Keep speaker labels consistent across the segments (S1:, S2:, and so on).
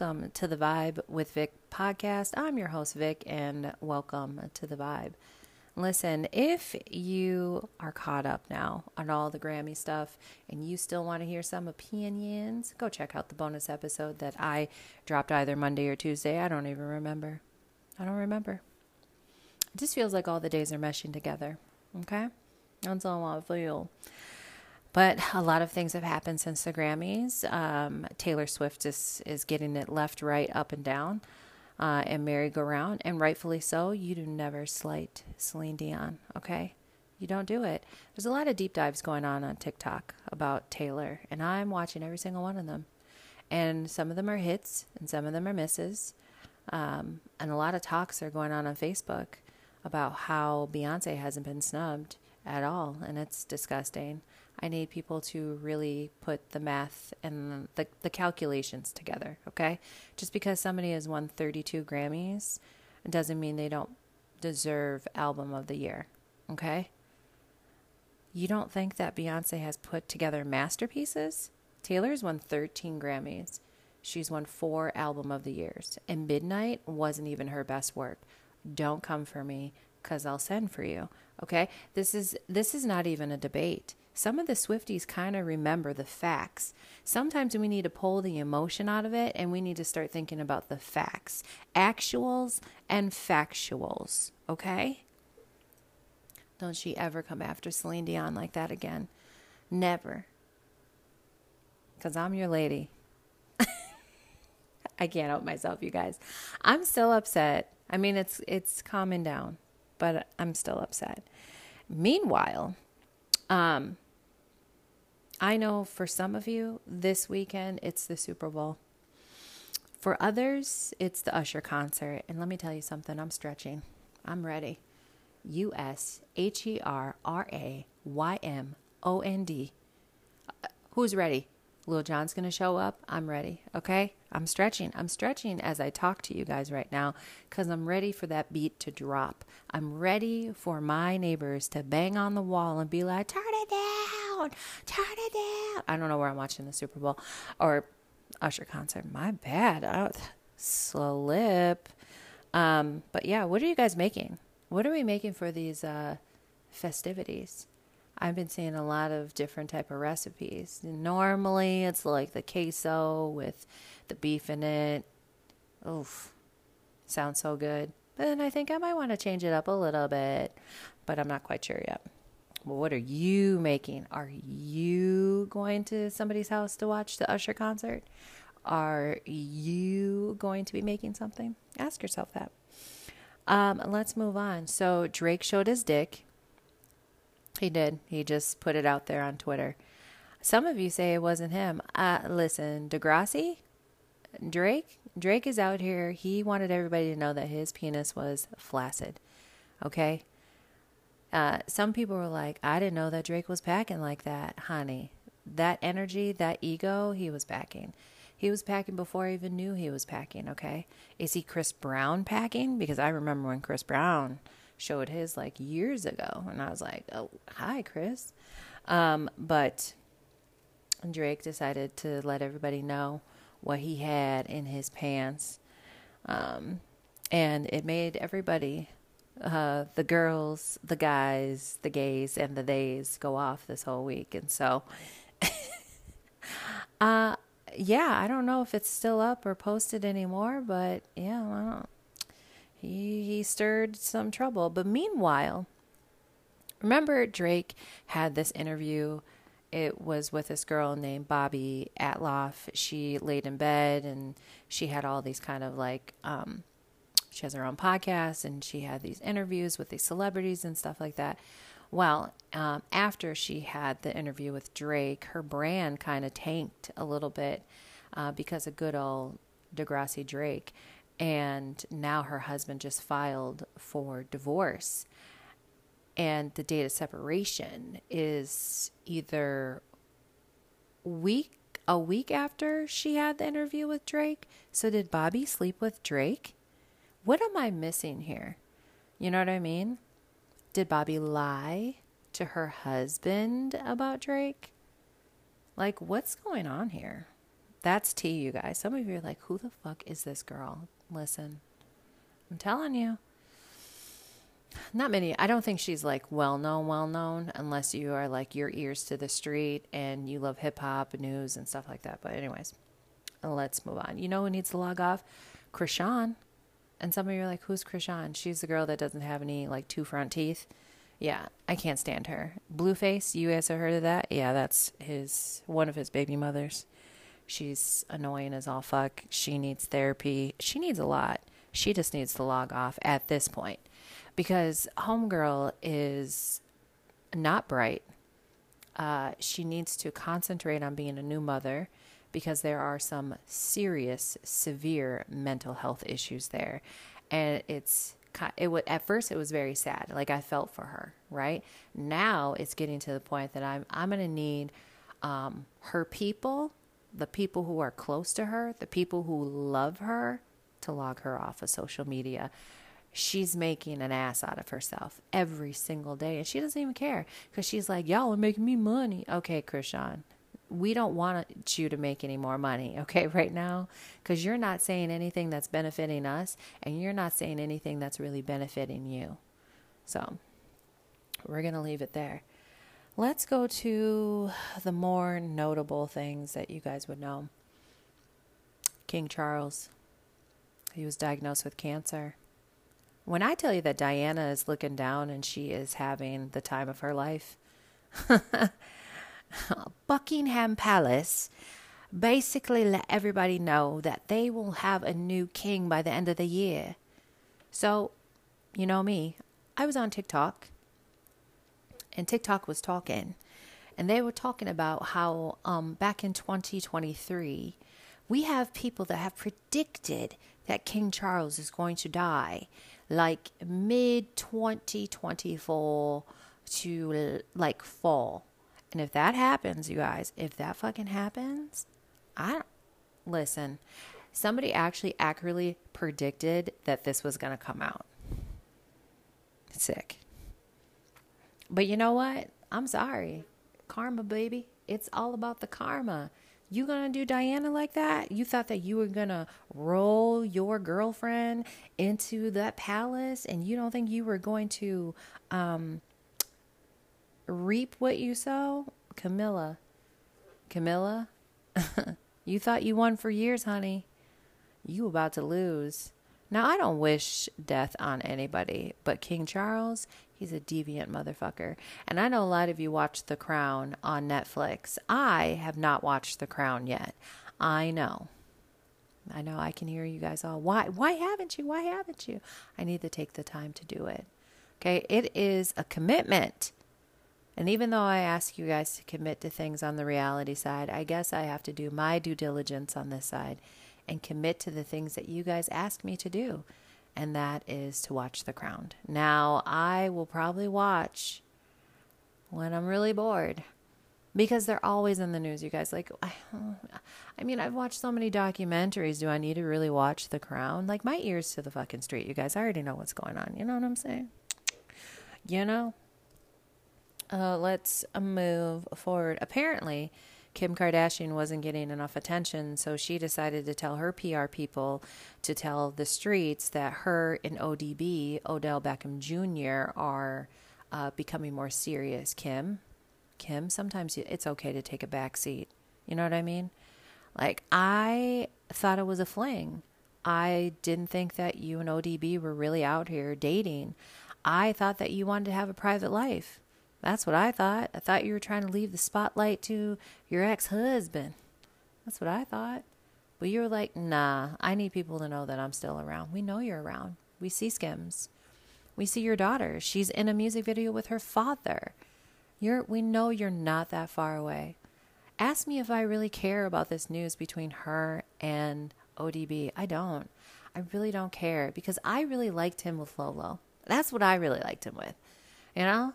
S1: welcome to the Vibe with Vic podcast. I'm your host, Vic, and welcome to the Vibe. Listen, if you are caught up now on all the Grammy stuff and you still want to hear some opinions, go check out the bonus episode that I dropped either Monday or Tuesday. I don't even remember. I don't remember. It just feels like all the days are meshing together. Okay? That's all I feel. But a lot of things have happened since the Grammys. Um, Taylor Swift is, is getting it left, right, up, and down, uh, and merry-go-round, and rightfully so. You do never slight Celine Dion, okay? You don't do it. There's a lot of deep dives going on on TikTok about Taylor, and I'm watching every single one of them. And some of them are hits, and some of them are misses. Um, and a lot of talks are going on on Facebook about how Beyonce hasn't been snubbed at all, and it's disgusting. I need people to really put the math and the, the calculations together, okay? Just because somebody has won 32 Grammys doesn't mean they don't deserve Album of the Year, okay? You don't think that Beyonce has put together masterpieces? Taylor's won 13 Grammys. She's won four Album of the Years, and Midnight wasn't even her best work. Don't come for me because I'll send for you. Okay? This is this is not even a debate. Some of the Swifties kind of remember the facts. Sometimes we need to pull the emotion out of it and we need to start thinking about the facts, actuals and factuals, okay? Don't she ever come after Celine Dion like that again. Never. Cuz I'm your lady. I can't help myself, you guys. I'm still upset. I mean, it's it's calming down, but I'm still upset. Meanwhile, um, I know for some of you, this weekend it's the Super Bowl. For others, it's the Usher concert. And let me tell you something, I'm stretching. I'm ready. U S H E R R A Y M O N D. Uh, who's ready? Lil Jon's going to show up. I'm ready. Okay? I'm stretching. I'm stretching as I talk to you guys right now because I'm ready for that beat to drop. I'm ready for my neighbors to bang on the wall and be like, turn it down, turn it down. I don't know where I'm watching the Super Bowl or Usher concert. My bad. Oh, slip. Um, but yeah, what are you guys making? What are we making for these uh, festivities? I've been seeing a lot of different type of recipes. Normally, it's like the queso with the beef in it. Oof, sounds so good. But then I think I might want to change it up a little bit, but I'm not quite sure yet. Well, what are you making? Are you going to somebody's house to watch the Usher concert? Are you going to be making something? Ask yourself that. Um, let's move on. So Drake showed his dick he did. He just put it out there on Twitter. Some of you say it wasn't him. Uh, listen, Degrassi, Drake, Drake is out here. He wanted everybody to know that his penis was flaccid. Okay? Uh, some people were like, I didn't know that Drake was packing like that, honey. That energy, that ego, he was packing. He was packing before I even knew he was packing, okay? Is he Chris Brown packing? Because I remember when Chris Brown showed his like years ago, and I was like, "Oh, hi, Chris." Um, but Drake decided to let everybody know what he had in his pants, um, and it made everybody, uh, the girls, the guys, the gays, and the theys go off this whole week, and so. uh yeah, I don't know if it's still up or posted anymore, but yeah, he, he stirred some trouble. But meanwhile, remember Drake had this interview. It was with this girl named Bobbi Althoff. She laid in bed and she had all these kind of like, um, she has her own podcast and she had these interviews with these celebrities and stuff like that. Well, um, after she had the interview with Drake, her brand kind of tanked a little bit uh, because of good old Degrassi Drake and now her husband just filed for divorce and the date of separation is either week a week after she had the interview with Drake. So did Bobbi sleep with Drake? What am I missing here? You know what I mean? Did Bobbi lie to her husband about Drake? Like what's going on here? That's tea, you guys. Some of you are like, who the fuck is this girl? Listen, I'm telling you. Not many. I don't think she's like well known, well known, unless you are like your ears to the street and you love hip hop news and stuff like that. But, anyways, let's move on. You know who needs to log off? Chrisean. And some of you are like, who's Chrisean? She's the girl that doesn't have any like two front teeth. Yeah, I can't stand her. Blueface, you guys have heard of that? Yeah, that's his one of his baby mothers. She's annoying as all fuck. She needs therapy. She needs a lot. She just needs to log off at this point because Homegirl is not bright. Uh, she needs to concentrate on being a new mother because there are some serious, severe mental health issues there. And it's it at first it was very sad like i felt for her right now it's getting to the point that i'm i'm going to need um, her people the people who are close to her, the people who love her, to log her off of social media. She's making an ass out of herself every single day, and she doesn't even care because she's like, "Y'all are making me money." Okay, Chrisean, we don't want you to make any more money, okay, right now, because you're not saying anything that's benefiting us, and you're not saying anything that's really benefiting you. So, we're gonna leave it there. Let's go to the more notable things that you guys would know. King Charles, he was diagnosed with cancer. When I tell you that Diana is looking down and she is having the time of her life, Buckingham Palace basically let everybody know that they will have a new king by the end of the year. So, you know me, I was on TikTok and TikTok was talking, and they were talking about how um, back in 2023, we have people that have predicted that King Charles is going to die like mid 2024 to like fall. And if that happens, you guys, if that fucking happens, I don't listen. Somebody actually accurately predicted that this was going to come out. Sick. But you know what? I'm sorry. Karma, baby. It's all about the karma. You gonna do Diana like that? You thought that you were gonna roll your girlfriend into that palace and you don't think you were going to um, reap what you sow? Camilla. Camilla? you thought you won for years, honey. You about to lose. Now, I don't wish death on anybody, but King Charles, he's a deviant motherfucker. And I know a lot of you watch The Crown on Netflix. I have not watched The Crown yet. I know. I know I can hear you guys all. Why why haven't you? Why haven't you? I need to take the time to do it. Okay? It is a commitment. And even though I ask you guys to commit to things on the reality side, I guess I have to do my due diligence on this side and commit to the things that you guys ask me to do. And that is to watch The Crown. Now, I will probably watch when I'm really bored because they're always in the news, you guys. Like, I, I mean, I've watched so many documentaries. Do I need to really watch The Crown? Like, my ears to the fucking street, you guys. I already know what's going on. You know what I'm saying? You know? Uh, let's move forward. Apparently, Kim Kardashian wasn't getting enough attention, so she decided to tell her PR people to tell the streets that her and ODB, Odell Beckham Jr., are uh, becoming more serious. Kim, Kim, sometimes it's okay to take a back seat. You know what I mean? Like, I thought it was a fling. I didn't think that you and ODB were really out here dating. I thought that you wanted to have a private life. That's what I thought. I thought you were trying to leave the spotlight to your ex husband. That's what I thought. But you were like, nah, I need people to know that I'm still around. We know you're around. We see Skims. We see your daughter. She's in a music video with her father. You're, we know you're not that far away. Ask me if I really care about this news between her and ODB. I don't. I really don't care because I really liked him with Lolo. That's what I really liked him with. You know?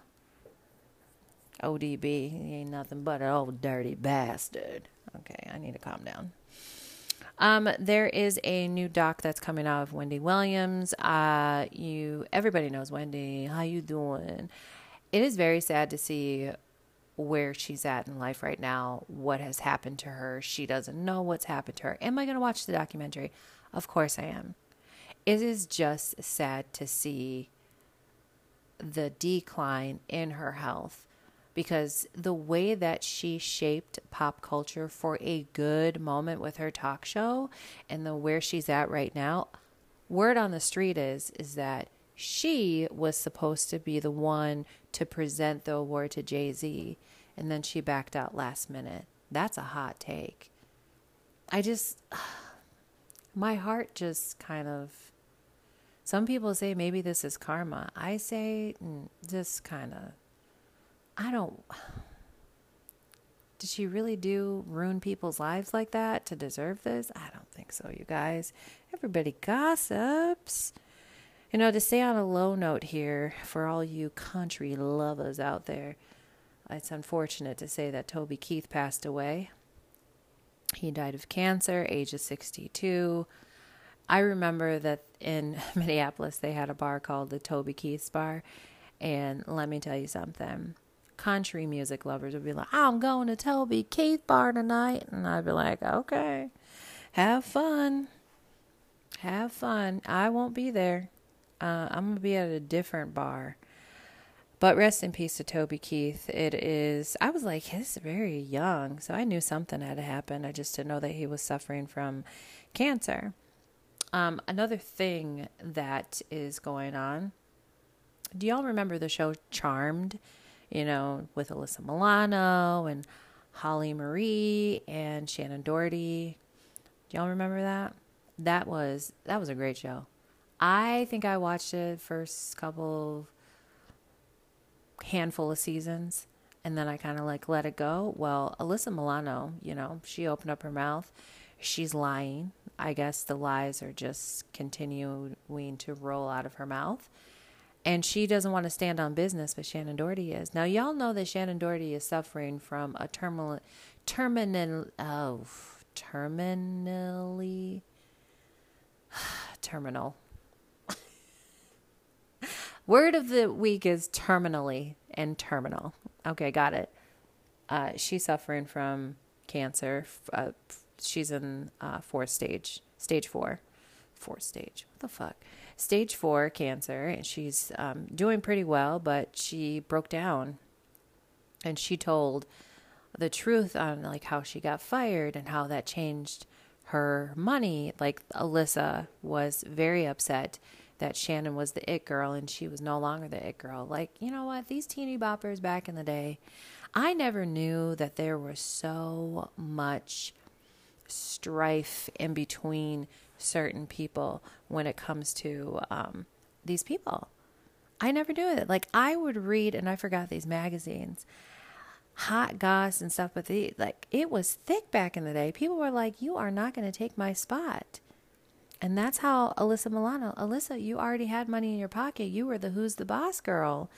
S1: ODB. He ain't nothing but an old dirty bastard. Okay, I need to calm down. Um, there is a new doc that's coming out of Wendy Williams. Uh, you everybody knows Wendy. How you doing? It is very sad to see where she's at in life right now, what has happened to her. She doesn't know what's happened to her. Am I going to watch the documentary? Of course I am. It is just sad to see the decline in her health because the way that she shaped pop culture for a good moment with her talk show and the where she's at right now word on the street is is that she was supposed to be the one to present the award to Jay-Z and then she backed out last minute. That's a hot take. I just my heart just kind of some people say maybe this is karma. I say mm, just kind of I don't did she really do ruin people's lives like that to deserve this? I don't think so, you guys. Everybody gossips. You know, to stay on a low note here for all you country lovers out there, it's unfortunate to say that Toby Keith passed away. He died of cancer, age of 62. I remember that in Minneapolis they had a bar called the Toby Keith's Bar. And let me tell you something. Country music lovers would be like, I'm going to Toby Keith Bar tonight. And I'd be like, okay, have fun. Have fun. I won't be there. Uh, I'm going to be at a different bar. But rest in peace to Toby Keith. It is, I was like, he's very young. So I knew something had happened. I just didn't know that he was suffering from cancer. Um, another thing that is going on. Do y'all remember the show Charmed? You know, with Alyssa Milano and Holly Marie and Shannen Doherty. Do y'all remember that? That was that was a great show. I think I watched it first couple handful of seasons and then I kind of like let it go. Well, Alyssa Milano, you know, she opened up her mouth. She's lying. I guess the lies are just continuing to roll out of her mouth. And she doesn't want to stand on business, but Shannen Doherty is. Now, y'all know that Shannen Doherty is suffering from a terminal, terminal, oh, terminally, terminal Word of the week is terminally and terminal. Okay, got it. Uh, she's suffering from cancer. Uh, she's in uh, fourth stage, stage four, fourth stage. What the fuck? Stage four cancer, and she's um, doing pretty well, but she broke down, and she told the truth on like how she got fired and how that changed her money. Like Alyssa was very upset that Shannen was the it girl and she was no longer the it girl. Like, you know what? These teeny boppers back in the day, I never knew that there was so much strife in between certain people when it comes to um, these people. I never knew it. Like, I would read, and I forgot these magazines hot goss and stuff, but the, like it was thick back in the day. People were like, "You are not going to take my spot." And that's how Alyssa Milano, Alyssa, you already had money in your pocket. You were the who's the boss girl.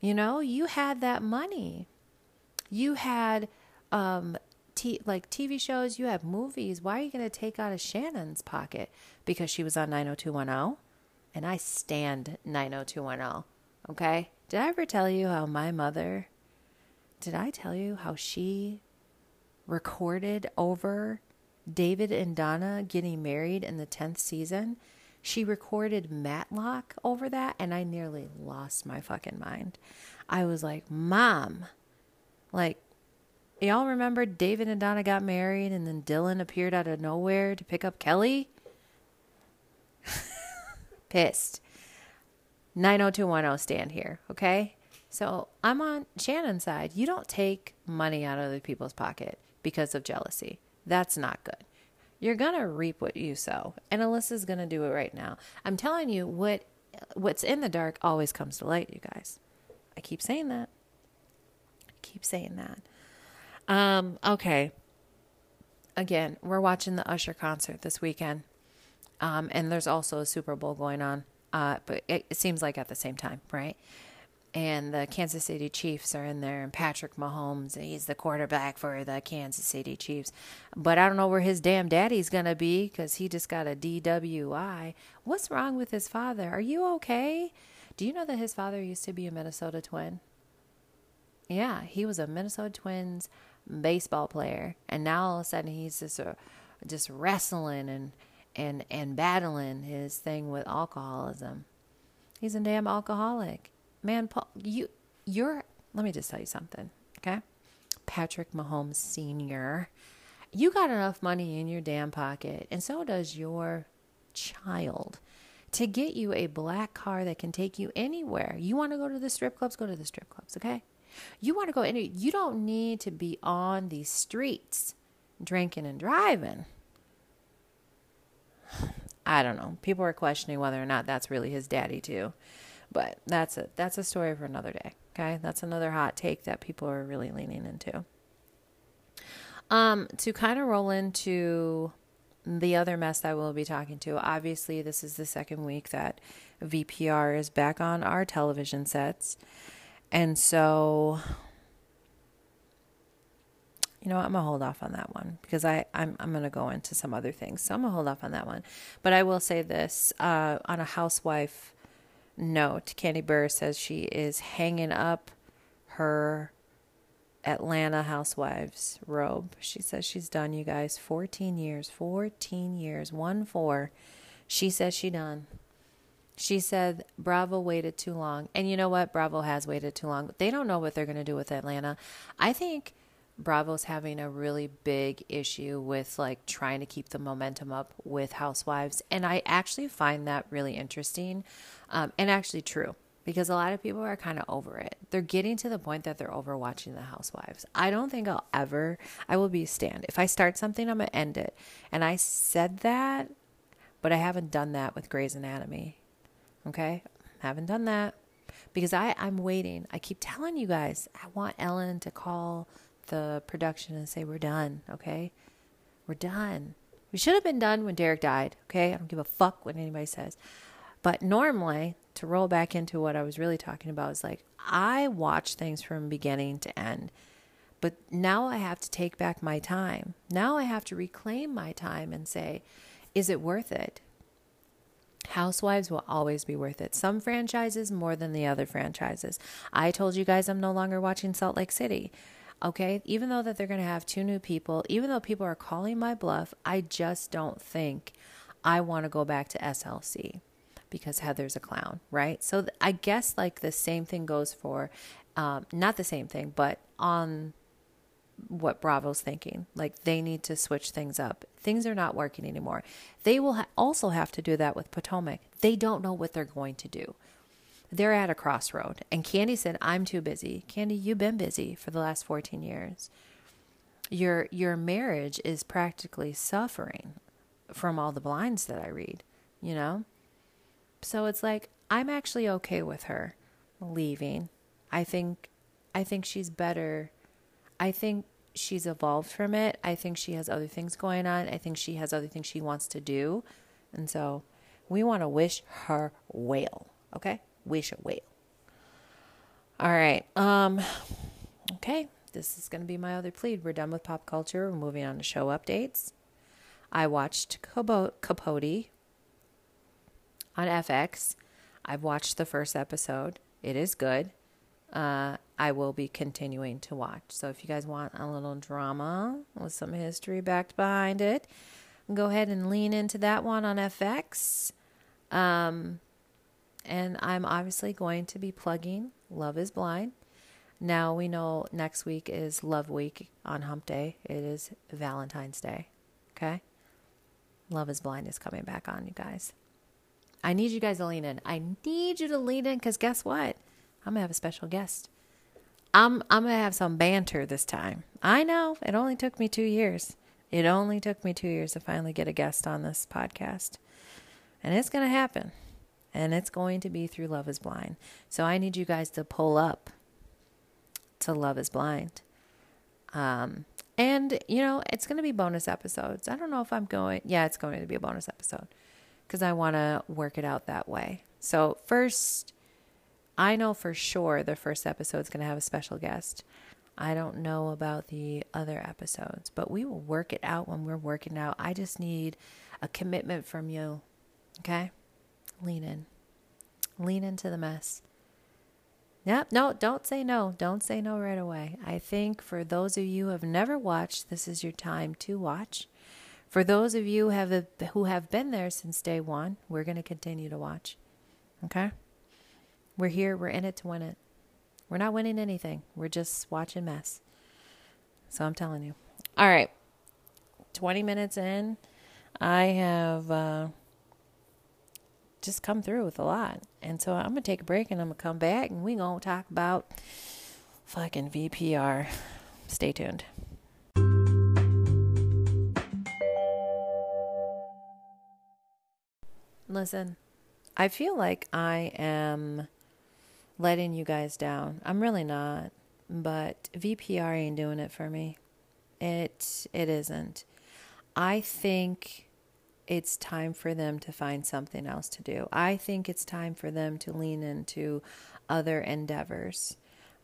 S1: You know, you had that money. You had um t- like TV shows, you have movies. Why are you going to take out of Shannen's pocket? Because she was on 90210 and I stand 90210. Okay? Did I ever tell you how my mother did I tell you how she recorded over David and Donna getting married in the 10th season, she recorded Matlock over that, and I nearly lost my fucking mind. I was like, Mom, like, y'all remember David and Donna got married, and then Dylan appeared out of nowhere to pick up Kelly? Pissed. 90210 stand here, okay? So I'm on Shannen's side. You don't take money out of other people's pocket because of jealousy. That's not good. You're to reap what you sow. And Alyssa's to do it right now. I'm telling you what what's in the dark always comes to light, you guys. I keep saying that. I keep saying that. Um okay. Again, we're watching the Usher concert this weekend. Um and there's also a Super Bowl going on. Uh but it, it seems like at the same time, right? and the Kansas City Chiefs are in there, and Patrick Mahomes, he's the quarterback for the Kansas City Chiefs. But I don't know where his damn daddy's going to be because he just got a DWI. What's wrong with his father? Are you okay? Do you know that his father used to be a Minnesota Twin? Yeah, he was a Minnesota Twins baseball player, and now all of a sudden he's just uh, just wrestling and and and battling his thing with alcoholism. He's a damn alcoholic, man. Paul, you you're. Let me just tell you something, okay? Patrick Mahomes Senior, you got enough money in your damn pocket, and so does your child to get you a black car that can take you anywhere. You want to go to the strip clubs? Go to the strip clubs, okay? You want to go any you don't need to be on these streets drinking and driving. I don't know. People are questioning whether or not that's really his daddy too. But that's a that's a story for another day. Okay? That's another hot take that people are really leaning into. Um, to kind of roll into the other mess that we'll be talking to, obviously, this is the second week that VPR is back on our television sets. And so, you know? I'm gonna hold off on that one because I I'm I'm gonna go into some other things. So I'm gonna hold off on that one. But I will say this uh, on a housewife note. Kandi Burruss says she is hanging up her Atlanta Housewives robe. She says she's done, you guys. 14 years. 14 years. 1 4. She says she done. She said Bravo waited too long. And you know what? Bravo has waited too long. They don't know what they're going to do with Atlanta. I think Bravo's having a really big issue with like trying to keep the momentum up with Housewives. And I actually find that really interesting um, and actually true because a lot of people are kind of over it. They're getting to the point that they're over watching the Housewives. I don't think I'll ever, I will be a stand. If I start something, I'm going to end it. And I said that, but I haven't done that with Grey's Anatomy. Okay? Haven't done that because I, I'm waiting. I keep telling you guys, I want Ellen to call the production and say, We're done. Okay? We're done. We should have been done when Derek died. Okay? I don't give a fuck what anybody says. But normally, to roll back into what I was really talking about, is like I watch things from beginning to end. But now I have to take back my time. Now I have to reclaim my time and say, is it worth it? Housewives will always be worth it. Some franchises more than the other franchises. I told you guys I'm no longer watching Salt Lake City. Okay, even though that they're going to have two new people, even though people are calling my bluff, I just don't think I want to go back to SLC because Heather's a clown, right? So th- I guess like the same thing goes for, um, not the same thing, but on what Bravo's thinking. Like they need to switch things up. Things are not working anymore. They will ha- also have to do that with Potomac. They don't know what they're going to do. They're at a crossroad. And Kandi said, "I'm too busy." Kandi, you've been busy for the last 14 years. Your your marriage is practically suffering from all the blinds that I read, you know? So it's like I'm actually okay with her leaving. I think I think she's better I think she's evolved from it. I think she has other things going on. I think she has other things she wants to do. And so we want to wish her well. Okay? Wish her well. All right. Um okay. This is going to be my other plea. We're done with pop culture. We're moving on to show updates. I watched Capote on FX. I've watched the first episode. It is good uh, I will be continuing to watch. So if you guys want a little drama with some history backed behind it, go ahead and lean into that one on FX. Um, and I'm obviously going to be plugging Love is Blind. Now we know next week is Love Week on Hump Day. It is Valentine's Day. Okay? Love is Blind is coming back on, you guys. I need you guys to lean in. I need you to lean in because guess what? I'm gonna have a special guest. I'm I'm gonna have some banter this time. I know it only took me two years. It only took me two years to finally get a guest on this podcast, and it's gonna happen. And it's going to be through Love Is Blind. So I need you guys to pull up to Love Is Blind. Um, and you know it's to be bonus episodes. I don't know if I'm going. Yeah, it's going to be a bonus episode because I want to work it out that way. So first I know for sure the first episode is going to have a special guest. I don't know about the other episodes, but we will work it out when we're working out. I just need a commitment from you. Okay? Lean in. Lean into the mess. Yep. No, don't say no. Don't say no right away. I think for those of you who have never watched, this is your time to watch. For those of you who have who have been there since day one, we're going to continue to watch. Okay? We're here. We're in it to win it. We're not winning anything. We're just watching mess. So I'm telling you. All right. 20 minutes in, I have uh, just come through with a lot. And so I'm going to take a break and I'm going to come back and we're going to talk about fucking VPR. Stay tuned. Listen, I feel like I am letting you guys down. I'm really not, but VPR ain't doing it for me. It it isn't. I think it's time for them to find something else to do. I think it's time for them to lean into other endeavors.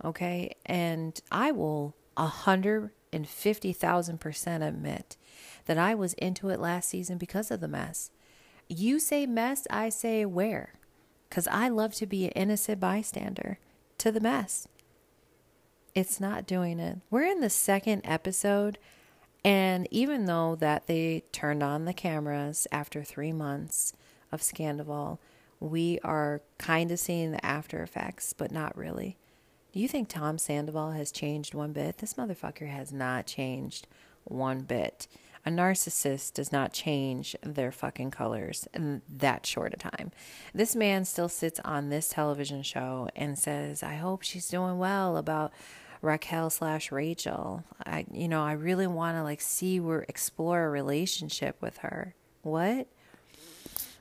S1: Okay? And I will a hundred and fifty thousand percent admit that I was into it last season because of the mess. You say mess, I say where because I love to be an innocent bystander to the mess. It's not doing it. We're in the second episode, and even though that they turned on the cameras after three months of Scandoval, we are kind of seeing the after effects, but not really. Do you think Tom Sandoval has changed one bit? This motherfucker has not changed one bit. A narcissist does not change their fucking colors in that short a time. This man still sits on this television show and says, I hope she's doing well about Raquel slash Rachel. I, you know, I really want to like see or explore a relationship with her. What?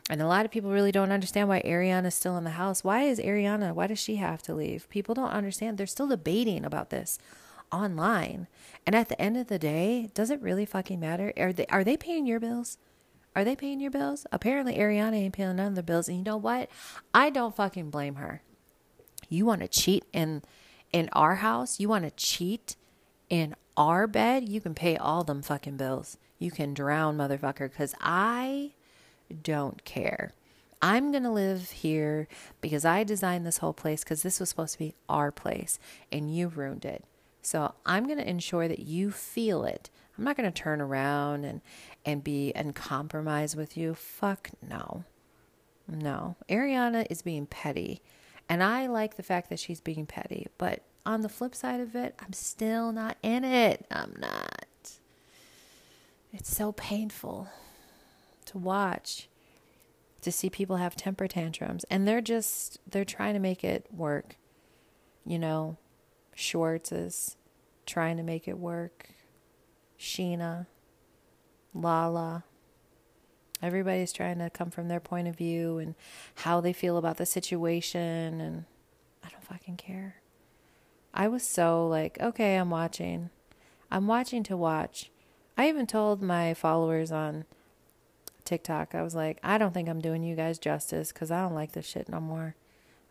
S1: And a lot of people really don't understand why Ariana's still in the house. Why is Ariana, why does she have to leave? People don't understand. They're still debating about this online. And at the end of the day, does it really fucking matter? Are they are they paying your bills? Are they paying your bills? Apparently Ariana ain't paying none of the bills. And you know what? I don't fucking blame her. You want to cheat in in our house? You want to cheat in our bed? You can pay all them fucking bills. You can drown, motherfucker, because I don't care. I'm going to live here because I designed this whole place because this was supposed to be our place and you ruined it. So I'm going to ensure that you feel it. I'm not going to turn around and and be and compromise with you. Fuck no. No. Ariana is being petty. And I like the fact that she's being petty, but on the flip side of it, I'm still not in it. I'm not. It's so painful to watch to see people have temper tantrums and they're just they're trying to make it work. You know, Schwartz is trying to make it work. Scheana, Lala. Everybody's trying to come from their point of view and how they feel about the situation, and I don't fucking care. I was so like, okay, I'm watching. I'm watching to watch. I even told my followers on TikTok, I was like, I don't think I'm doing you guys justice because I don't like this shit no more.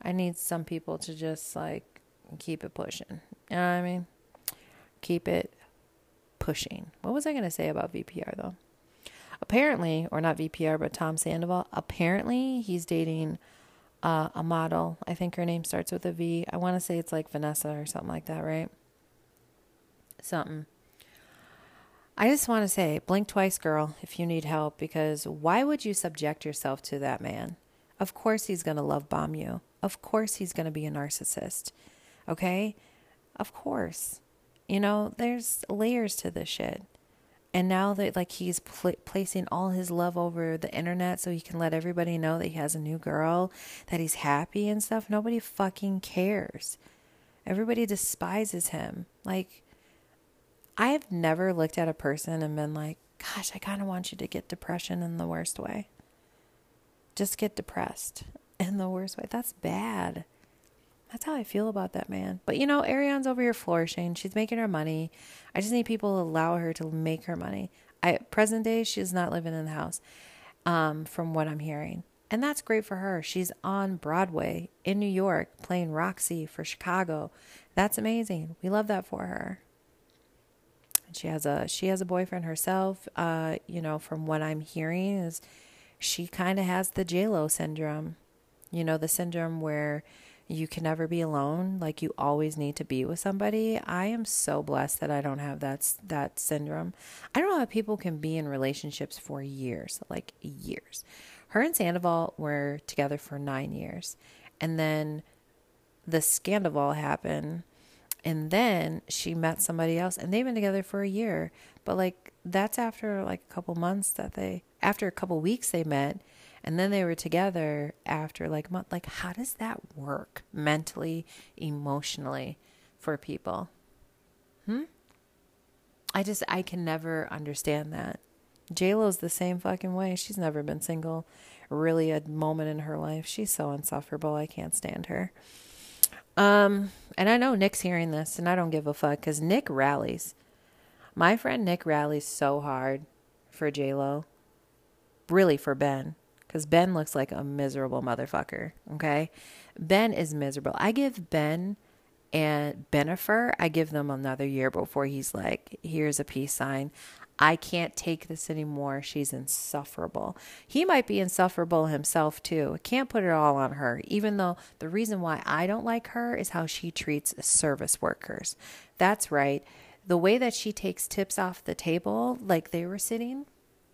S1: I need some people to just like keep it pushing. You know what I mean? Keep it pushing. What was I going to say about VPR though? Apparently, or not VPR, but Tom Sandoval, apparently he's dating uh, a model. I think her name starts with a V. I want to say it's like Vanessa or something like that, right? Something. I just want to say, blink twice, girl, if you need help, because why would you subject yourself to that man? Of course, he's going to love bomb you. Of course, he's going to be a narcissist. Okay? Of course. You know, there's layers to this shit. And now that like he's pl- placing all his love over the internet so he can let everybody know that he has a new girl, that he's happy and stuff, nobody fucking cares. Everybody despises him. Like I've never looked at a person and been like, gosh, I kind of want you to get depression in the worst way. Just get depressed in the worst way. That's bad. That's how I feel about that man. But you know, Ariana's over here flourishing. She's making her money. I just need people to allow her to make her money. I present day she's not living in the house, um, from what I'm hearing. And that's great for her. She's on Broadway in New York playing Roxy for Chicago. That's amazing. We love that for her. And she has a she has a boyfriend herself. Uh, you know, from what I'm hearing is she kind of has the J Lo syndrome. You know, the syndrome where you can never be alone. Like you always need to be with somebody. I am so blessed that i don't have that that syndrome. I don't know how people can be in relationships for years like years. Her and sandoval were together for nine years and then the scandal happened and then she met somebody else and they've been together for a year. But like that's after like a couple months that they after a couple weeks they met and then they were together after like month like how does that work mentally emotionally for people? Hmm? I just i can never understand that. J-lo's the same fucking way. She's never been single really a moment in her life. She's so insufferable. I can't stand her. Um and i know nick's hearing this and i don't give a fuck because nick rallies. My friend nick rallies so hard for j-lo. Really for ben because Ben looks like a miserable motherfucker. Okay. Ben is miserable. I give Ben and Bennifer, I give them another year before he's like, here's a peace sign. I can't take this anymore. She's insufferable. He might be insufferable himself too. Can't put it all on her, even though the reason why I don't like her is how she treats service workers. That's right. The way that she takes tips off the table, like they were sitting,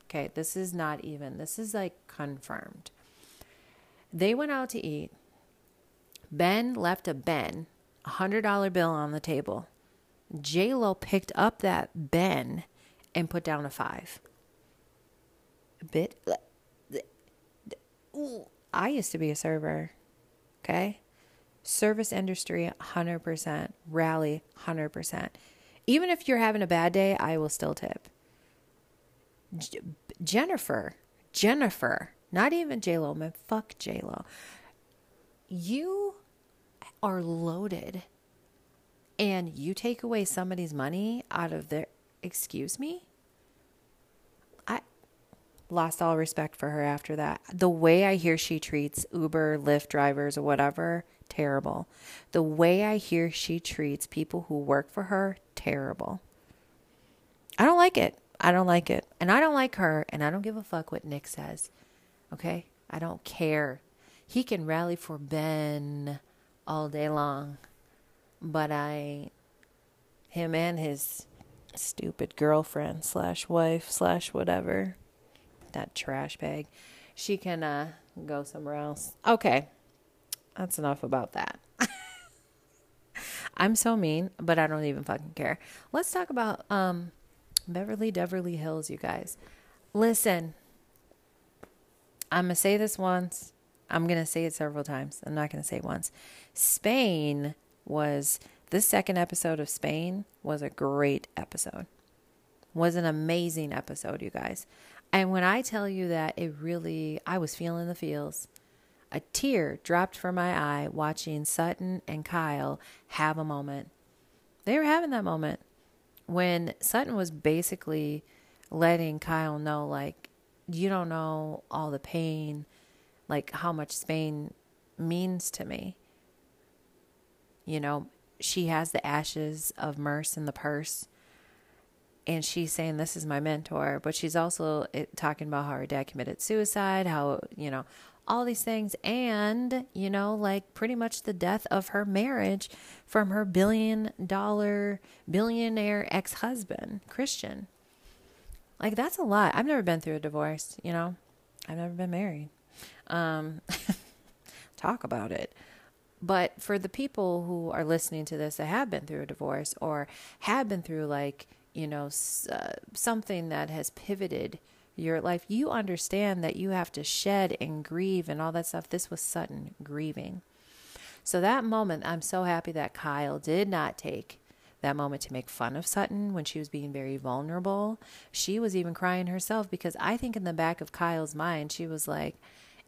S1: Okay, this is not even, this is like confirmed. They went out to eat. Ben left a Ben, a hundred dollar bill on the table. J Lo picked up that Ben and put down a five. A bit. I used to be a server. Okay, service industry, hundred percent. Rally, hundred percent. Even if you're having a bad day, I will still tip. J- Jennifer, Jennifer, not even J Lo, man, fuck J Lo. You are loaded, and you take away somebody's money out of their. Excuse me. I lost all respect for her after that. The way I hear she treats Uber, Lyft drivers, or whatever, terrible. The way I hear she treats people who work for her, terrible. I don't like it. I don't like it. And I don't like her. And I don't give a fuck what Nick says. Okay? I don't care. He can rally for Ben all day long. But I, him and his stupid girlfriend slash wife slash whatever, that trash bag, she can uh, go somewhere else. Okay. That's enough about that. I'm so mean, but I don't even fucking care. Let's talk about um Beverly Deverly Hills, you guys. Listen, I'm going to say this once. I'm going to say it several times. I'm not going to say it once. Spain was, this second episode of Spain was a great episode. Was an amazing episode, you guys. And when I tell you that it really, I was feeling the feels. A tear dropped from my eye watching Sutton and Kyle have a moment. They were having that moment when Sutton was basically letting Kyle know, like, you don't know all the pain, like how much Spain means to me. You know, she has the ashes of Merce in the purse. And she's saying, This is my mentor. But she's also talking about how her dad committed suicide, how, you know, all these things. And, you know, like pretty much the death of her marriage from her billion dollar, billionaire ex husband, Christian. Like, that's a lot. I've never been through a divorce, you know, I've never been married. Um, talk about it. But for the people who are listening to this that have been through a divorce or have been through, like, you know, uh, something that has pivoted your life, you understand that you have to shed and grieve and all that stuff. This was Sutton grieving. So that moment, I'm so happy that Kyle did not take that moment to make fun of Sutton when she was being very vulnerable. She was even crying herself because I think in the back of Kyle's mind, she was like,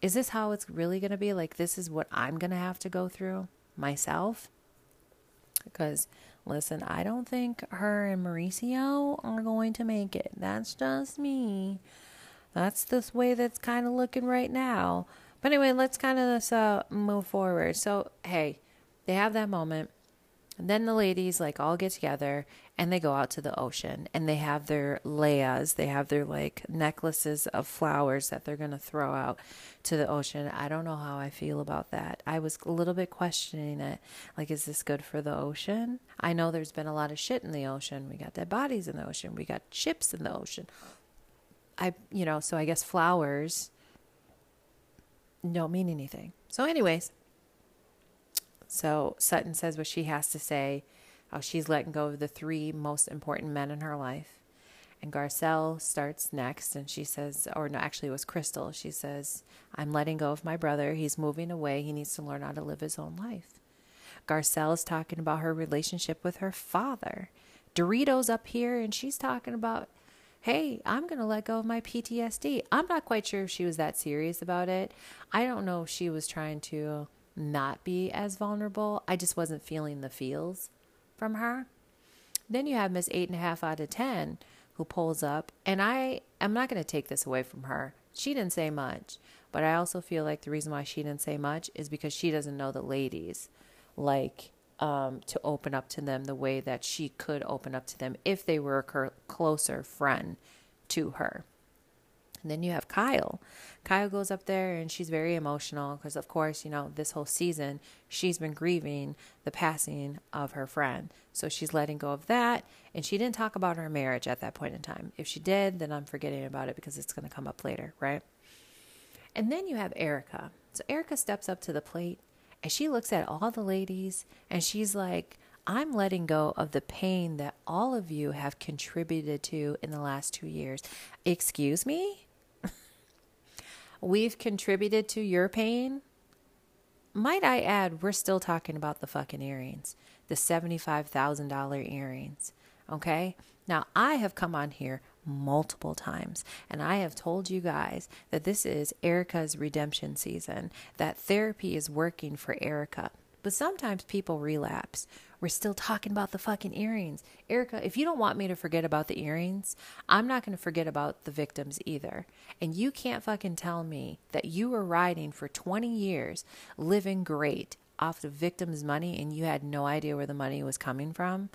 S1: is this how it's really going to be? Like, this is what I'm going to have to go through myself? Because, listen, I don't think her and Mauricio are going to make it. That's just me. That's the way that's kind of looking right now. But anyway, let's kind of uh, move forward. So, hey, they have that moment. And then the ladies like all get together and they go out to the ocean and they have their layas, they have their like necklaces of flowers that they're going to throw out to the ocean. I don't know how I feel about that. I was a little bit questioning it. Like, is this good for the ocean? I know there's been a lot of shit in the ocean. We got dead bodies in the ocean, we got ships in the ocean. I, you know, so I guess flowers don't mean anything. So, anyways, so Sutton says what she has to say, how she's letting go of the three most important men in her life. And Garcelle starts next and she says, or no, actually it was Crystal. She says, I'm letting go of my brother. He's moving away. He needs to learn how to live his own life. Garcelle is talking about her relationship with her father. Dorito's up here and she's talking about, hey, I'm going to let go of my PTSD. I'm not quite sure if she was that serious about it. I don't know if she was trying to not be as vulnerable. I just wasn't feeling the feels from her. Then you have Miss Eight and a Half out of Ten who pulls up, and I am not going to take this away from her. She didn't say much, but I also feel like the reason why she didn't say much is because she doesn't know the ladies like um, to open up to them the way that she could open up to them if they were a closer friend to her. And then you have Kyle. Kyle goes up there and she's very emotional because, of course, you know, this whole season she's been grieving the passing of her friend. So she's letting go of that. And she didn't talk about her marriage at that point in time. If she did, then I'm forgetting about it because it's going to come up later, right? And then you have Erica. So Erica steps up to the plate and she looks at all the ladies and she's like, I'm letting go of the pain that all of you have contributed to in the last two years. Excuse me? We've contributed to your pain. Might I add, we're still talking about the fucking earrings, the $75,000 earrings. Okay? Now, I have come on here multiple times and I have told you guys that this is Erica's redemption season, that therapy is working for Erica. But sometimes people relapse. We're still talking about the fucking earrings. Erica, if you don't want me to forget about the earrings, I'm not going to forget about the victims either. And you can't fucking tell me that you were riding for 20 years, living great off the victims' money, and you had no idea where the money was coming from.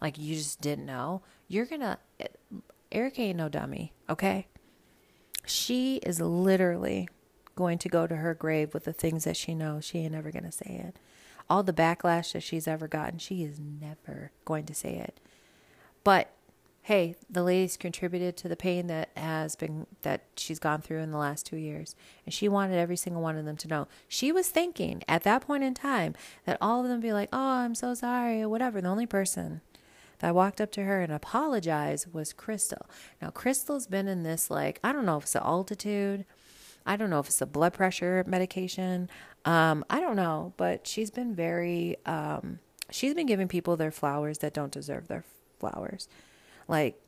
S1: Like you just didn't know. You're going to. Erica ain't no dummy, okay? She is literally going to go to her grave with the things that she knows. She ain't ever going to say it all the backlash that she's ever gotten, she is never going to say it. But hey, the ladies contributed to the pain that has been that she's gone through in the last 2 years, and she wanted every single one of them to know. She was thinking at that point in time that all of them be like, "Oh, I'm so sorry," or whatever. The only person that walked up to her and apologized was Crystal. Now, Crystal's been in this like I don't know if it's the altitude, I don't know if it's a blood pressure medication. Um, I don't know, but she's been very, um, she's been giving people their flowers that don't deserve their flowers. Like,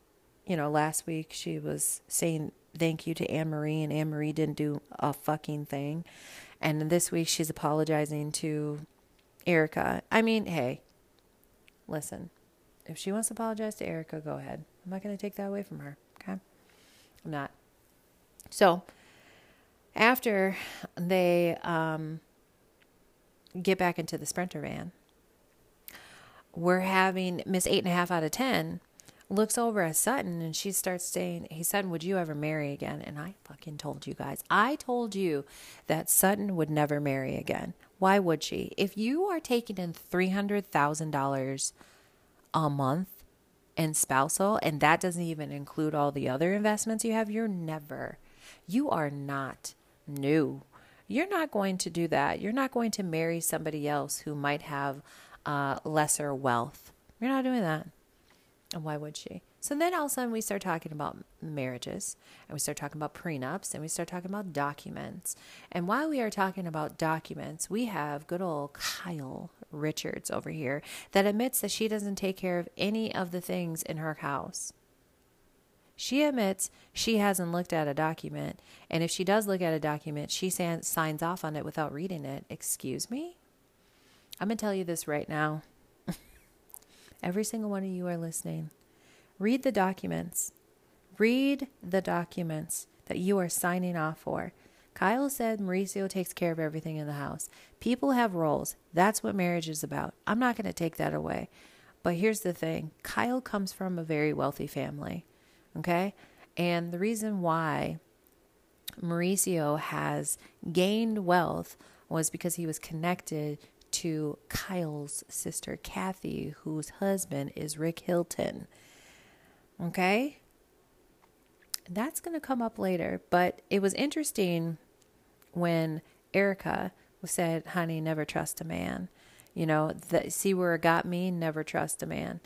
S1: you know, last week she was saying thank you to Annemarie, and Annemarie didn't do a fucking thing. And this week she's apologizing to Erica. I mean, hey, listen, if she wants to apologize to Erica, go ahead. I'm not going to take that away from her. Okay. I'm not. So, after they um, get back into the sprinter van, we're having Miss Eight and a Half out of Ten looks over at Sutton and she starts saying, Hey, Sutton, would you ever marry again? And I fucking told you guys, I told you that Sutton would never marry again. Why would she? If you are taking in $300,000 a month in spousal, and that doesn't even include all the other investments you have, you're never, you are not no, you're not going to do that. You're not going to marry somebody else who might have uh, lesser wealth. You're not doing that. And why would she? So then all of a sudden we start talking about marriages and we start talking about prenups and we start talking about documents. And while we are talking about documents, we have good old Kyle Richards over here that admits that she doesn't take care of any of the things in her house. She admits she hasn't looked at a document, and if she does look at a document, she signs off on it without reading it. Excuse me? I'm going to tell you this right now. Every single one of you are listening. Read the documents. Read the documents that you are signing off for. Kyle said Mauricio takes care of everything in the house. People have roles. That's what marriage is about. I'm not going to take that away. But here's the thing Kyle comes from a very wealthy family. Okay. And the reason why Mauricio has gained wealth was because he was connected to Kyle's sister, Kathy, whose husband is Rick Hilton. Okay? That's going to come up later, but it was interesting when Erica said, Honey, never trust a man. You know, the, see where it got me? Never trust a man.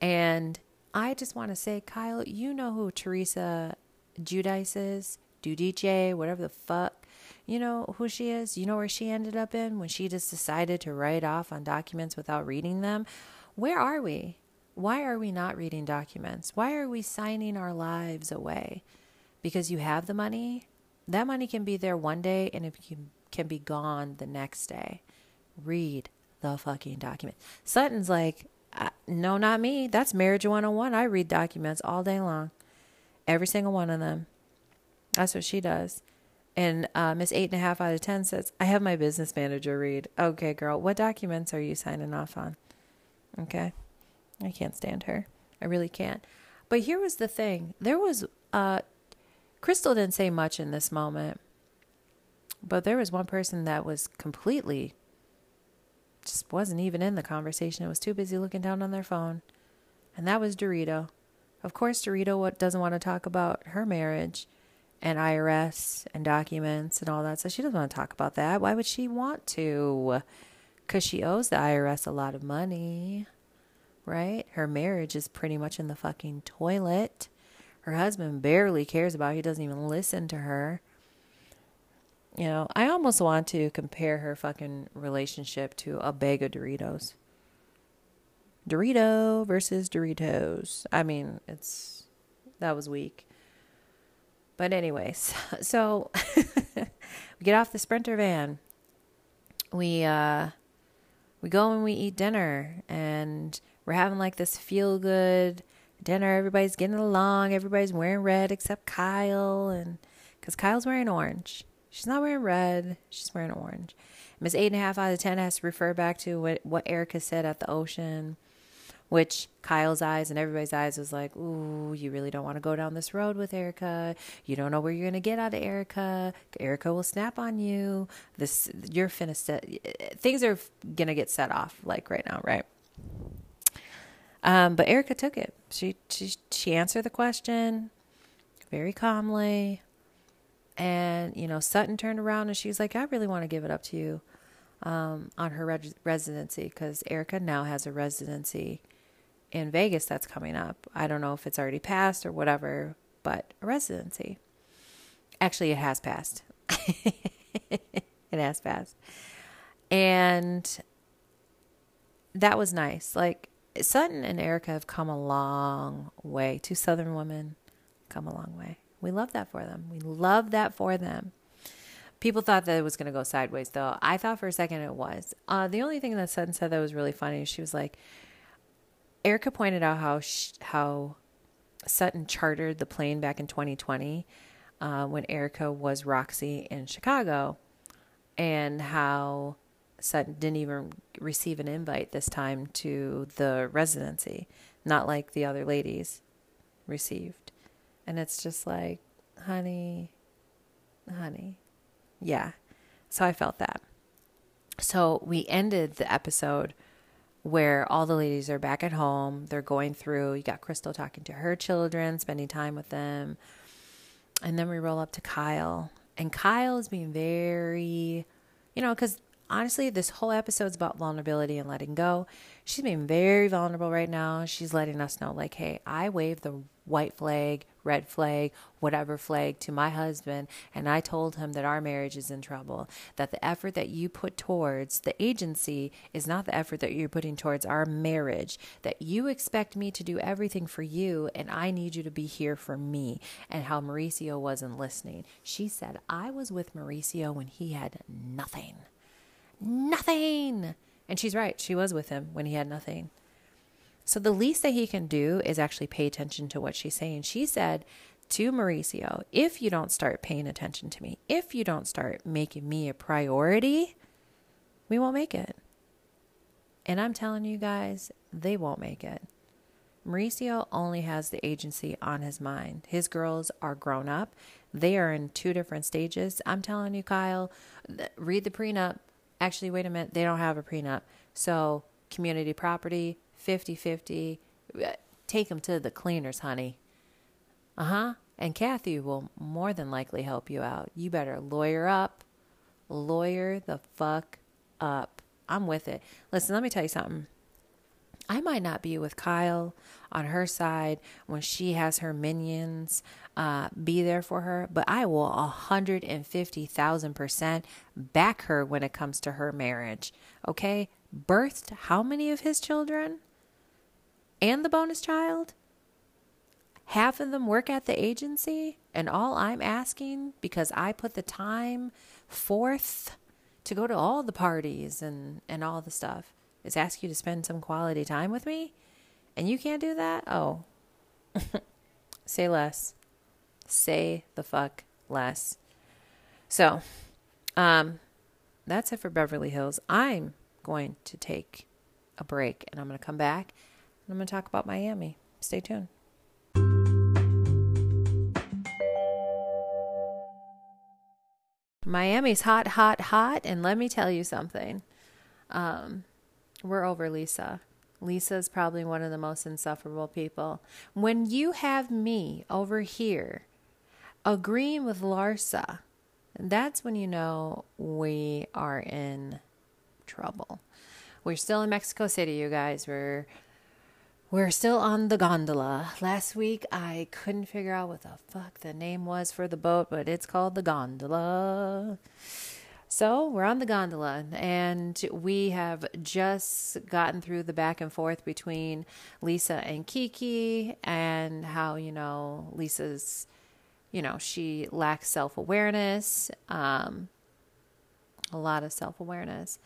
S1: And I just want to say, Kyle, you know who Teresa Judice is? Dudice, whatever the fuck. You know who she is? You know where she ended up in when she just decided to write off on documents without reading them? Where are we? Why are we not reading documents? Why are we signing our lives away? Because you have the money? That money can be there one day and it can, can be gone the next day. Read the fucking document. Sutton's like, no, not me. That's marriage 101. I read documents all day long. Every single one of them. That's what she does. And uh, Miss Eight and a Half out of Ten says, I have my business manager read. Okay, girl, what documents are you signing off on? Okay. I can't stand her. I really can't. But here was the thing there was, uh, Crystal didn't say much in this moment, but there was one person that was completely just wasn't even in the conversation. It was too busy looking down on their phone. And that was Dorito. Of course, Dorito doesn't want to talk about her marriage and IRS and documents and all that. So she doesn't want to talk about that. Why would she want to? Because she owes the IRS a lot of money, right? Her marriage is pretty much in the fucking toilet. Her husband barely cares about. He doesn't even listen to her. You know, I almost want to compare her fucking relationship to a bag of Doritos. Dorito versus Doritos. I mean, it's that was weak. But anyways, so we get off the sprinter van. We uh we go and we eat dinner and we're having like this feel good dinner. Everybody's getting along. Everybody's wearing red except Kyle and cuz Kyle's wearing orange. She's not wearing red. She's wearing orange. Miss Eight and a Half out of ten has to refer back to what what Erica said at the ocean, which Kyle's eyes and everybody's eyes was like, "Ooh, you really don't want to go down this road with Erica. You don't know where you're gonna get out of Erica. Erica will snap on you. This you're finna set. Things are gonna get set off like right now, right?" Um, but Erica took it. She she she answered the question very calmly and, you know, Sutton turned around and she's like, I really want to give it up to you um, on her residency because Erica now has a residency in Vegas that's coming up. I don't know if it's already passed or whatever, but a residency. Actually, it has passed. it has passed. And that was nice. Like, Sutton and Erica have come a long way. Two Southern women come a long way. We love that for them. We love that for them. People thought that it was going to go sideways, though. I thought for a second it was. Uh, the only thing that Sutton said that was really funny, she was like, Erica pointed out how how Sutton chartered the plane back in 2020 uh, when Erica was Roxie in Chicago, and how Sutton didn't even receive an invite this time to the residency, not like the other ladies received. And it's just like, honey, honey. Yeah. So I felt that. So we ended the episode where all the ladies are back at home. They're going through, you got Crystal talking to her children, spending time with them. And then we roll up to Kyle. And Kyle is being very, you know, because honestly, this whole episode is about vulnerability and letting go. She's being very vulnerable right now. She's letting us know, like, hey, I waved the white flag, red flag, whatever flag to my husband, and I told him that our marriage is in trouble. That the effort that you put towards the agency is not the effort that you're putting towards our marriage. That you expect me to do everything for you, and I need you to be here for me. And how Mauricio wasn't listening. She said, I was with Mauricio when he had nothing nothing. And she's right. She was with him when he had nothing. So the least that he can do is actually pay attention to what she's saying. She said to Mauricio, if you don't start paying attention to me, if you don't start making me a priority, we won't make it. And I'm telling you guys, they won't make it. Mauricio only has the agency on his mind. His girls are grown up. They are in two different stages. I'm telling you, Kyle, read the prenup. Actually, wait a minute. They don't have a prenup. So, community property, 50 50. Take them to the cleaners, honey. Uh huh. And Kathy will more than likely help you out. You better lawyer up. Lawyer the fuck up. I'm with it. Listen, let me tell you something. I might not be with Kyle on her side when she has her minions uh, be there for her, but I will 150,000% back her when it comes to her marriage. Okay? Birthed how many of his children? And the bonus child? Half of them work at the agency, and all I'm asking, because I put the time forth to go to all the parties and, and all the stuff, is ask you to spend some quality time with me, and you can't do that? Oh. Say less. Say the fuck less. So, um, that's it for Beverly Hills. I'm going to take a break and I'm going to come back I'm going to talk about Miami. Stay tuned. Miami's hot, hot, hot. And let me tell you something. Um, we're over Lisa. Lisa's probably one of the most insufferable people. When you have me over here agreeing with Larsa, that's when you know we are in trouble. We're still in Mexico City, you guys. We're we're still on the gondola. Last week I couldn't figure out what the fuck the name was for the boat, but it's called the gondola. So we're on the gondola, and we have just gotten through the back and forth between Lisa and Kiki, and how, you know, Lisa's, you know, she lacks self awareness, um, a lot of self awareness.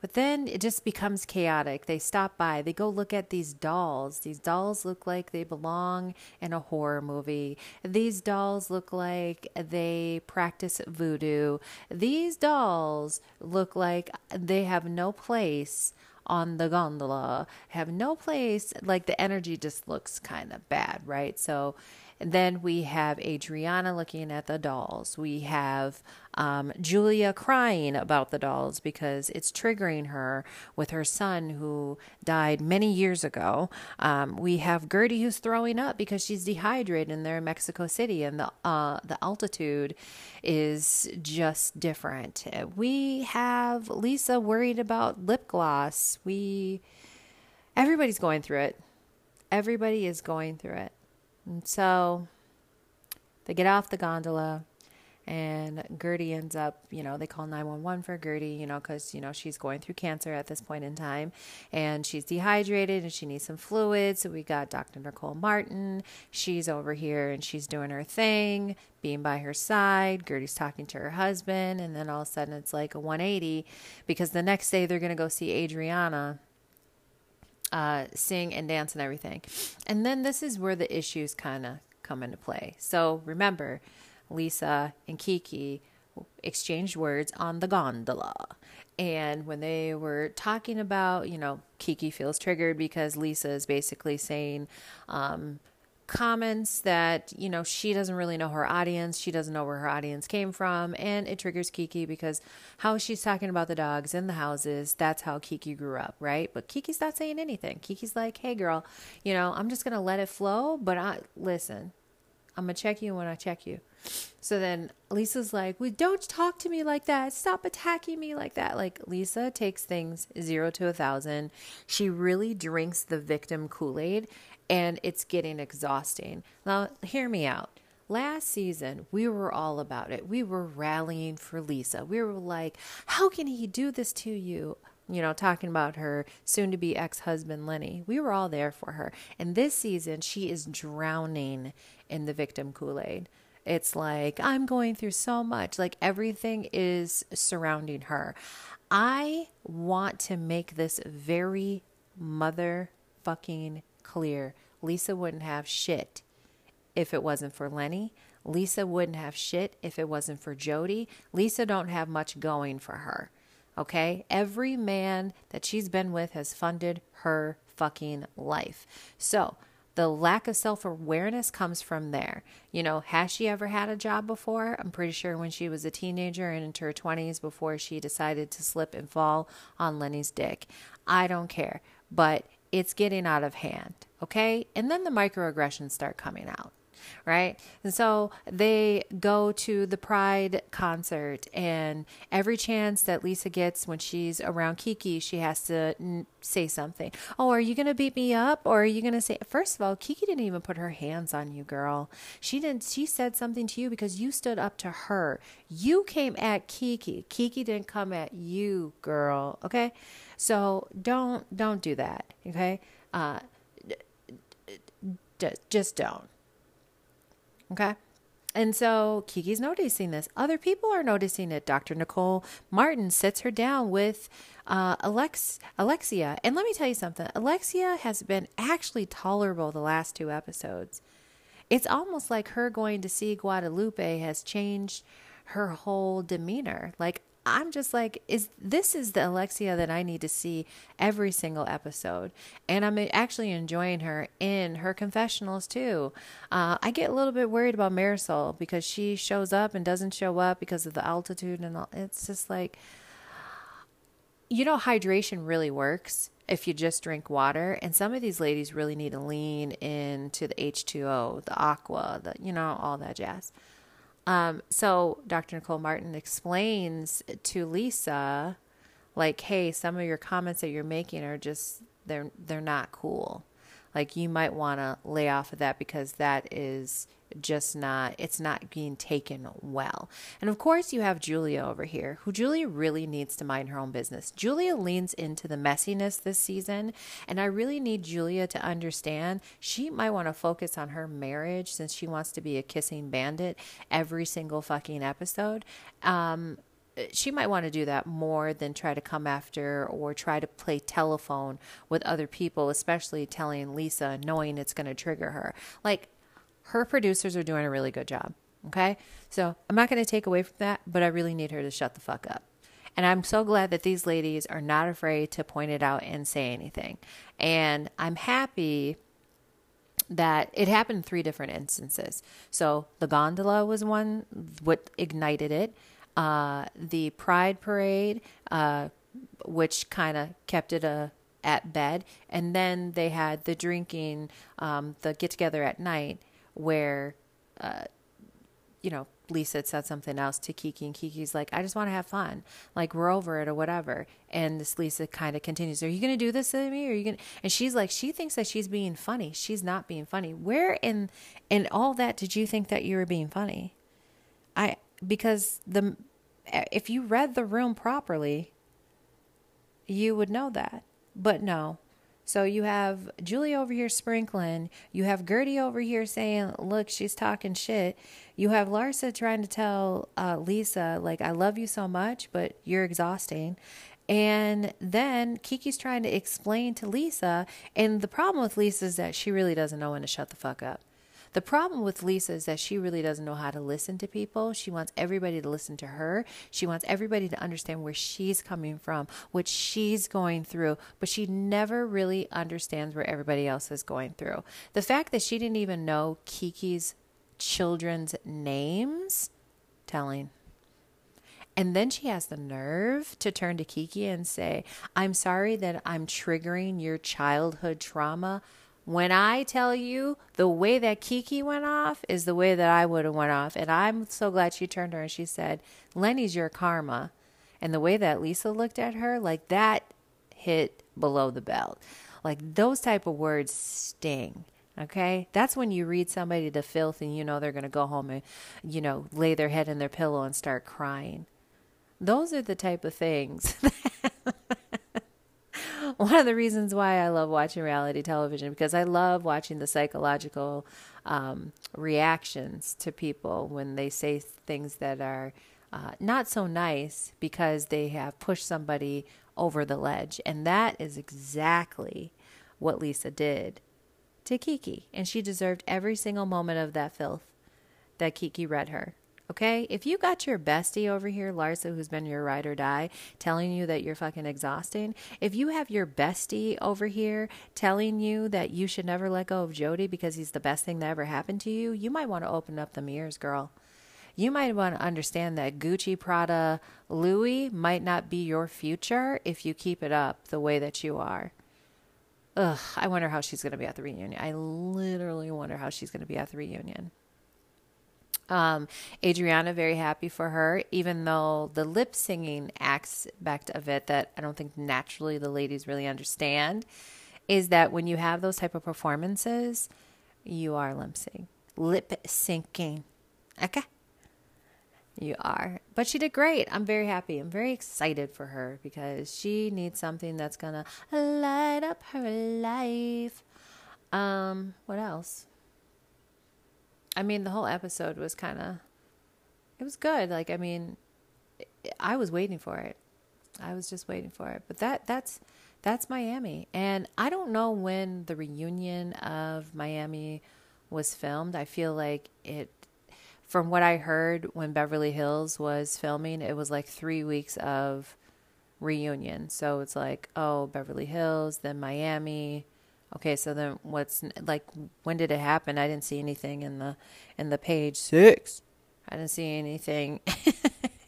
S1: But then it just becomes chaotic. They stop by, they go look at these dolls. These dolls look like they belong in a horror movie. These dolls look like they practice voodoo. These dolls look like they have no place on the gondola, have no place. Like the energy just looks kind of bad, right? So, then we have Adriana looking at the dolls. We have um, Julia crying about the dolls because it's triggering her with her son who died many years ago. Um, we have Guerdy who's throwing up because she's dehydrated and they're in Mexico City and the uh, the altitude is just different. We have Lisa worried about lip gloss. We everybody's going through it. Everybody is going through it. And so they get off the gondola and Guerdy ends up, you know, they call 911 for Guerdy, you know, because, you know, she's going through cancer at this point in time and she's dehydrated and she needs some fluids. So we got Dr. Nicole Martin. She's over here and she's doing her thing, being by her side. Guerdy's talking to her husband. And then all of a sudden it's like a 180 because the next day they're going to go see Adriana uh, sing and dance and everything. And then this is where the issues kind of come into play. So remember, Lisa and Kiki exchanged words on the gondola. And when they were talking about, you know, Kiki feels triggered because Lisa is basically saying, um, comments that you know she doesn't really know her audience she doesn't know where her audience came from and it triggers kiki because how she's talking about the dogs in the houses that's how kiki grew up right? But kiki's not saying anything. Kiki's like hey girl you know i'm just gonna let it flow but i listen i'm gonna check you when i check you. So then lisa's like well don't talk to me like that. Stop attacking me like that. Like lisa takes things zero to a thousand. She really drinks the victim kool-aid and it's getting exhausting. Now, hear me out. Last season, we were all about it. We were rallying for Lisa. We were like, how can he do this to you? You know, talking about her soon to be ex husband, Lenny. We were all there for her. And this season, she is drowning in the victim Kool Aid. It's like, I'm going through so much. Like, everything is surrounding her. I want to make this very motherfucking clear. Lisa wouldn't have shit if it wasn't for Lenny. Lisa wouldn't have shit if it wasn't for Jody. Lisa don't have much going for her. Okay? Every man that she's been with has funded her fucking life. So, the lack of self awareness comes from there. You know, has she ever had a job before? I'm pretty sure when she was a teenager and into her 20s before she decided to slip and fall on Lenny's dick. I don't care, but it's getting out of hand, okay? And then the microaggressions start coming out right? And so they go to the Pride concert, and every chance that Lisa gets when she's around Kiki, she has to n- say something. Oh, are you going to beat me up? Or are you going to say, first of all, Kiki didn't even put her hands on you, girl. She didn't, she said something to you because you stood up to her. You came at Kiki. Kiki didn't come at you, girl. Okay. So don't, don't do that. Okay. Uh, just don't. Okay. And so Kiki's noticing this. Other people are noticing it. Dr. Nicole Martin sits her down with uh, Alex, Alexia. And let me tell you something Alexia has been actually tolerable the last two episodes. It's almost like her going to see Guadalupe has changed her whole demeanor. Like, I'm just like, is this is the Alexia that I need to see every single episode, and I'm actually enjoying her in her confessionals too. Uh, I get a little bit worried about Marisol because she shows up and doesn't show up because of the altitude and all. It's just like, you know, hydration really works if you just drink water, and some of these ladies really need to lean into the H2O, the aqua, the you know, all that jazz. Um, so Dr. Nicole Martin explains to Lisa, like, hey, some of your comments that you're making are just they're they're not cool. Like you might want to lay off of that because that is just not it's not being taken well. And of course you have Julia over here, who Julia really needs to mind her own business. Julia leans into the messiness this season, and I really need Julia to understand she might want to focus on her marriage since she wants to be a kissing bandit every single fucking episode. Um Uh, she might want to do that more than try to come after or try to play telephone with other people, especially telling Lisa, knowing it's going to trigger her. Like, her producers are doing a really good job. Okay. So I'm not going to take away from that, but I really need her to shut the fuck up. And I'm so glad that these ladies are not afraid to point it out and say anything. And I'm happy that it happened in three different instances. So the gondola was one, what ignited it. Uh, the Pride Parade, uh, which kind of kept it a uh, at bed, and then they had the drinking, um, the get together at night, where, uh, you know, Lisa had said something else to Kiki, and Kiki's like, I just want to have fun. Like, we're over it or whatever. And this Lisa kind of continues, Are you going to do this to me? Are you going to? And she's like, She thinks that she's being funny. She's not being funny. Where in, in all that did you think that you were being funny? I, because the, if you read the room properly, you would know that. But no, so you have Julie over here sprinkling. You have Guerdy over here saying, "Look, she's talking shit." You have Larsa trying to tell uh, Lisa, "Like, I love you so much, but you're exhausting." And then Kiki's trying to explain to Lisa, and the problem with Lisa is that she really doesn't know when to shut the fuck up. The problem with Lisa is that she really doesn't know how to listen to people. She wants everybody to listen to her. She wants everybody to understand where she's coming from, what she's going through, but she never really understands where everybody else is going through. The fact that she didn't even know Kiki's children's names, telling. And then she has the nerve to turn to Kiki and say, I'm sorry that I'm triggering your childhood trauma. When I tell you the way that Kiki went off is the way that I would have went off. And I'm so glad she turned her and she said, Lenny's your karma. And the way that Lisa looked at her, like that hit below the belt. Like those type of words sting. Okay? That's when you read somebody to filth and you know they're going to go home and, you know, lay their head in their pillow and start crying. Those are the type of things one of the reasons why I love watching reality television because I love watching the psychological um, reactions to people when they say things that are uh, not so nice because they have pushed somebody over the ledge. And that is exactly what Lisa did to Kiki, and she deserved every single moment of that filth that Kiki read her. Okay? If you got your bestie over here, Larsa, who's been your ride or die, telling you that you're fucking exhausting, if you have your bestie over here telling you that you should never let go of Jody because he's the best thing that ever happened to you, you might want to open up the mirrors, girl. You might want to understand that Gucci, Prada, Louis might not be your future if you keep it up the way that you are. Ugh, I wonder how she's going to be at the reunion. I literally wonder how she's going to be at the reunion. Um, Adriana, very happy for her, even though the lip singing aspect of it that I don't think naturally the ladies really understand is that when you have those type of performances, you are lip syncing. Lip syncing. Okay. You are. But she did great. I'm very happy. I'm very excited for her because she needs something that's going to light up her life. Um, what else? I mean, the whole episode was kind of, it was good. Like, I mean, I was waiting for it. I was just waiting for it. But that that's that's Miami, and I don't know when the reunion of Miami was filmed. I feel like it. From what I heard, when Beverly Hills was filming, it was like three weeks of reunion. So it's like, oh, Beverly Hills, then Miami, Okay, so then what's like when did it happen? I didn't see anything in the in the page 6. I didn't see anything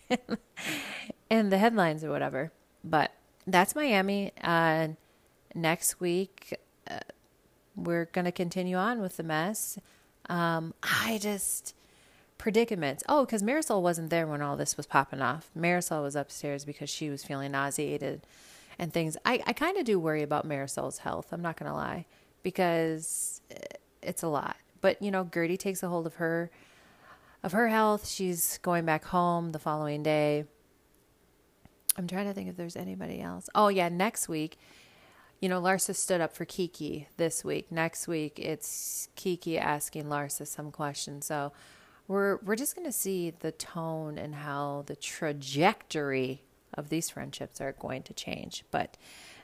S1: in the headlines or whatever. But that's Miami. Uh, next week uh, we're going to continue on with the mess. Um, I just predicaments. Oh, because Marisol wasn't there when all this was popping off. Marisol was upstairs because she was feeling nauseated and things. I, I kind of do worry about Marisol's health. I'm not going to lie because it's a lot. But, you know, Guerdy takes a hold of her of her health. She's going back home the following day. I'm trying to think if there's anybody else. Oh, yeah, next week, you know, Larsa stood up for Kiki this week. Next week, it's Kiki asking Larsa some questions. So we're we're just to see the tone and how the trajectory of these friendships are going to change. But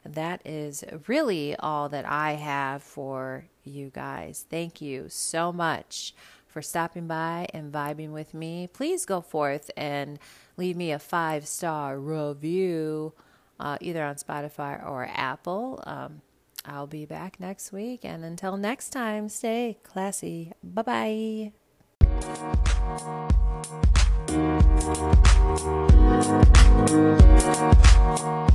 S1: that is really all that I have for you guys. Thank you so much for stopping by and vibing with me. Please go forth and leave me a five star review uh, either on Spotify or Apple. Um, I'll be back next week. And until next time, stay classy. Bye bye. Thank you.